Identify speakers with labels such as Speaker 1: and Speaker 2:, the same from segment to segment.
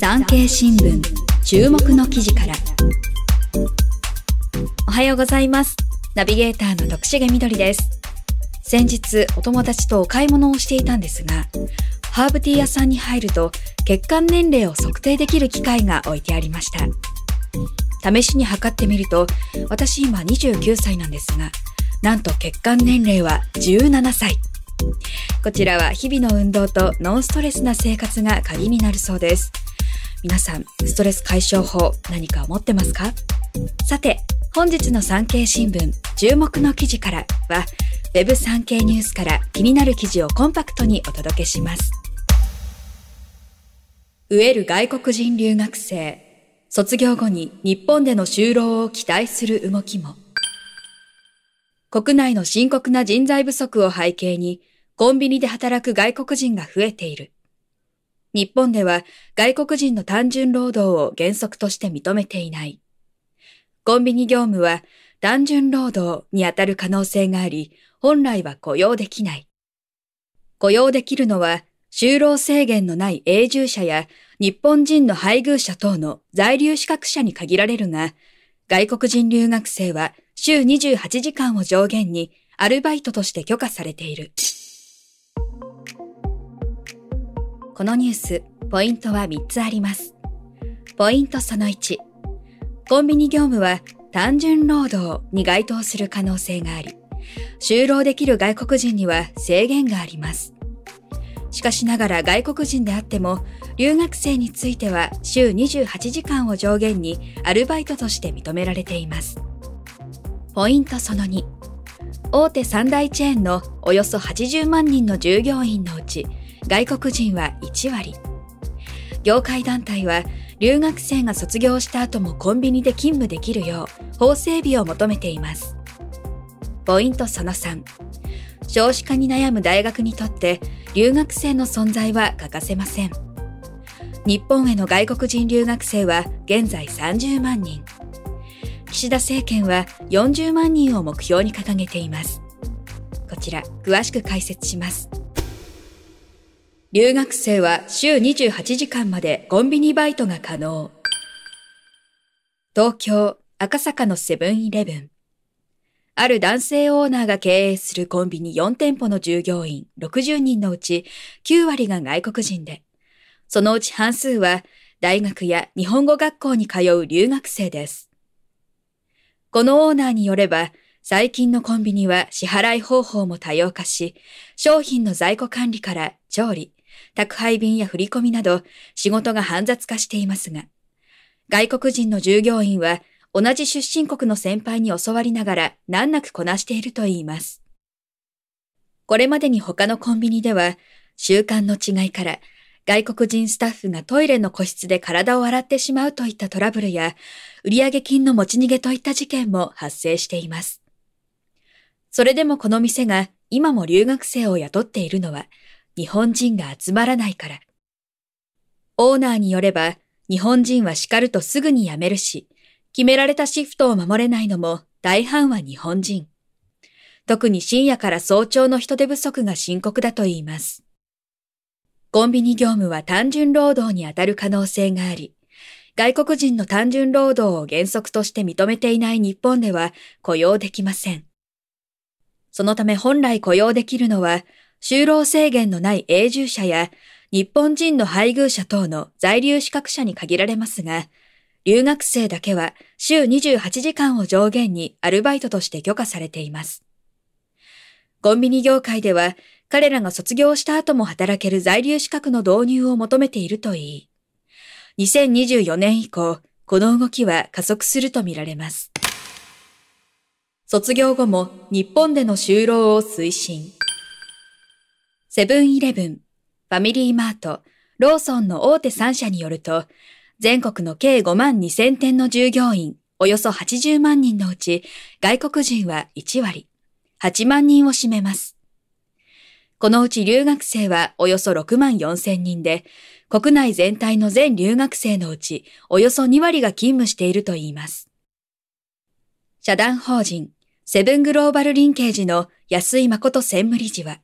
Speaker 1: 産経新聞注目の記事から。おはようございます。ナビゲーターの徳重みどりです。先日お友達とお買い物をしていたんですがハーブティー屋さんに入ると血管年齢を測定できる機械が置いてありました。試しに測ってみると私今29歳なんですがなんと血管年齢は17歳。こちらは日々の運動とノンストレスな生活が鍵になるそうです。皆さん、ストレス解消法何か思ってますか？さて、本日の産経新聞注目の記事からは、Web 産経ニュースから気になる記事をコンパクトにお届けします。飢える外国人留学生。卒業後に日本での就労を期待する動きも。国内の深刻な人材不足を背景に、コンビニで働く外国人が増えている。日本では外国人の単純労働を原則として認めていない。コンビニ業務は単純労働にあたる可能性があり、本来は雇用できない。雇用できるのは就労制限のない永住者や日本人の配偶者等の在留資格者に限られるが、外国人留学生は週28時間を上限にアルバイトとして許可されている。このニュース、ポイントは3つあります。ポイントその1。コンビニ業務は単純労働に該当する可能性があり、就労できる外国人には制限があります。しかしながら外国人であっても、留学生については週28時間を上限にアルバイトとして認められています。ポイントその2。大手三大チェーンのおよそ80万人の従業員のうち、外国人は1割。業界団体は、留学生が卒業した後もコンビニで勤務できるよう、法整備を求めています。ポイントその3。少子化に悩む大学にとって、留学生の存在は欠かせません。日本への外国人留学生は現在30万人。岸田政権は40万人を目標に掲げています。こちら、詳しく解説します。留学生は週28時間までコンビニバイトが可能。東京、赤坂のセブンイレブン。ある男性オーナーが経営するコンビニ4店舗の従業員60人のうち9割が外国人で、そのうち半数は大学や日本語学校に通う留学生です。このオーナーによれば、最近のコンビニは支払い方法も多様化し、商品の在庫管理から調理、宅配便や振り込みなど仕事が煩雑化していますが、外国人の従業員は同じ出身国の先輩に教わりながら難なくこなしているといいます。これまでに他のコンビニでは習慣の違いから外国人スタッフがトイレの個室で体を洗ってしまうといったトラブルや、売上金の持ち逃げといった事件も発生しています。それでもこの店が今も留学生を雇っているのは、日本人が集まらないから。オーナーによれば、日本人は叱るとすぐに辞めるし、決められたシフトを守れないのも大半は日本人。特に深夜から早朝の人手不足が深刻だといいます。コンビニ業務は単純労働に当たる可能性があり、外国人の単純労働を原則として認めていない日本では雇用できません。そのため本来雇用できるのは、就労制限のない永住者や日本人の配偶者等の在留資格者に限られますが、留学生だけは週28時間を上限にアルバイトとして許可されています。コンビニ業界では彼らが卒業した後も働ける在留資格の導入を求めているといい、2024年以降、この動きは加速するとみられます。卒業後も日本での就労を推進。セブンイレブン、ファミリーマート、ローソンの大手3社によると、全国の計5万2000店の従業員、およそ80万人のうち、外国人は1割、8万人を占めます。このうち留学生はおよそ6万4千人で、国内全体の全留学生のうちおよそ2割が勤務しているといいます。社団法人セブングローバルリンケージの安井誠専務理事は、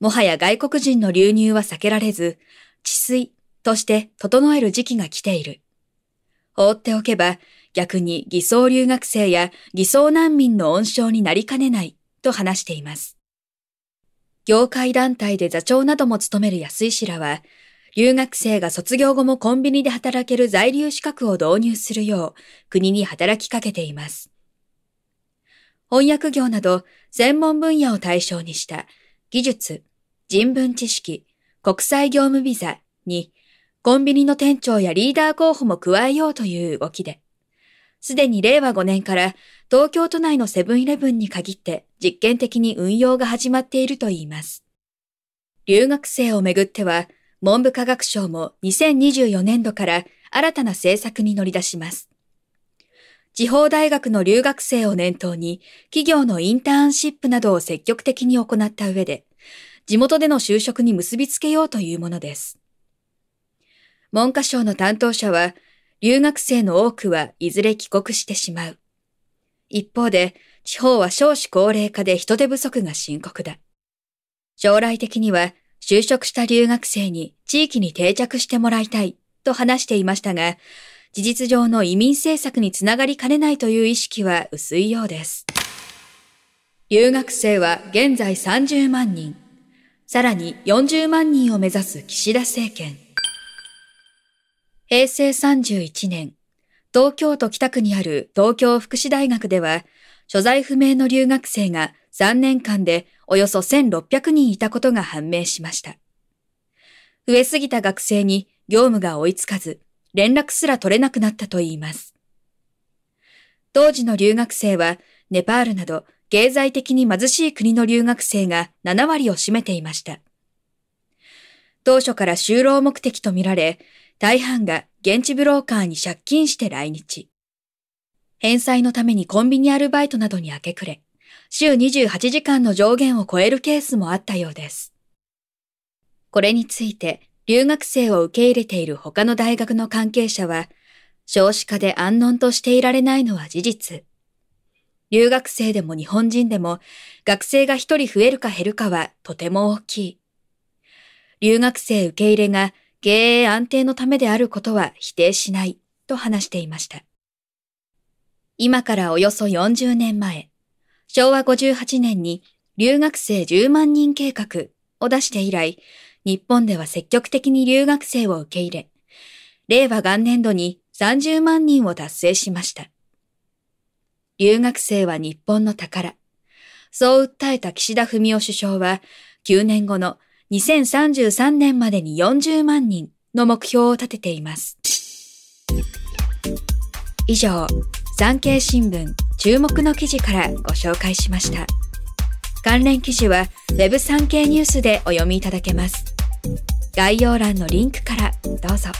Speaker 1: もはや外国人の流入は避けられず、治水、として整える時期が来ている。放っておけば逆に偽装留学生や偽装難民の温床になりかねないと話しています。業界団体で座長なども務める安井氏らは、留学生が卒業後もコンビニで働ける在留資格を導入するよう国に働きかけています。翻訳業など専門分野を対象にした技術、人文知識、国際業務ビザにコンビニの店長やリーダー候補も加えようという動きで、すでに令和5年から東京都内のセブンイレブンに限って実験的に運用が始まっているといいます。留学生をめぐっては、文部科学省も2024年度から新たな政策に乗り出します。地方大学の留学生を念頭に、企業のインターンシップなどを積極的に行った上で、地元での就職に結びつけようというものです。文科省の担当者は、留学生の多くはいずれ帰国してしまう。一方で、地方は少子高齢化で人手不足が深刻だ。将来的には、就職した留学生に地域に定着してもらいたいと話していましたが、事実上の移民政策につながりかねないという意識は薄いようです。留学生は現在30万人、さらに40万人を目指す岸田政権。平成31年、東京都北区にある東京福祉大学では、所在不明の留学生が3年間でおよそ1600人いたことが判明しました。増えすぎた学生に業務が追いつかず、連絡すら取れなくなったといいます。当時の留学生は、ネパールなど経済的に貧しい国の留学生が7割を占めていました。当初から就労目的とみられ、大半が現地ブローカーに借金して来日。返済のためにコンビニアルバイトなどに明け暮れ、週28時間の上限を超えるケースもあったようです。これについて、留学生を受け入れている他の大学の関係者は、少子化で安穏としていられないのは事実。留学生でも日本人でも学生が一人増えるか減るかはとても大きい。留学生受け入れが経営安定のためであることは否定しないと話していました。今からおよそ40年前、昭和58年に留学生10万人計画を出して以来、日本では積極的に留学生を受け入れ、令和元年度に30万人を達成しました。留学生は日本の宝。そう訴えた岸田文雄首相は、9年後の2033年までに40万人の目標を立てています。以上、産経新聞注目の記事からご紹介しました。関連記事は Web 産経ニュースでお読みいただけます。概要欄のリンクからどうぞ。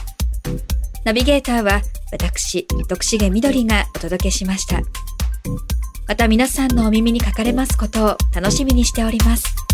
Speaker 1: ナビゲーターは私、徳重みどりがお届けしました。また皆さんのお耳にかかれますことを楽しみにしております。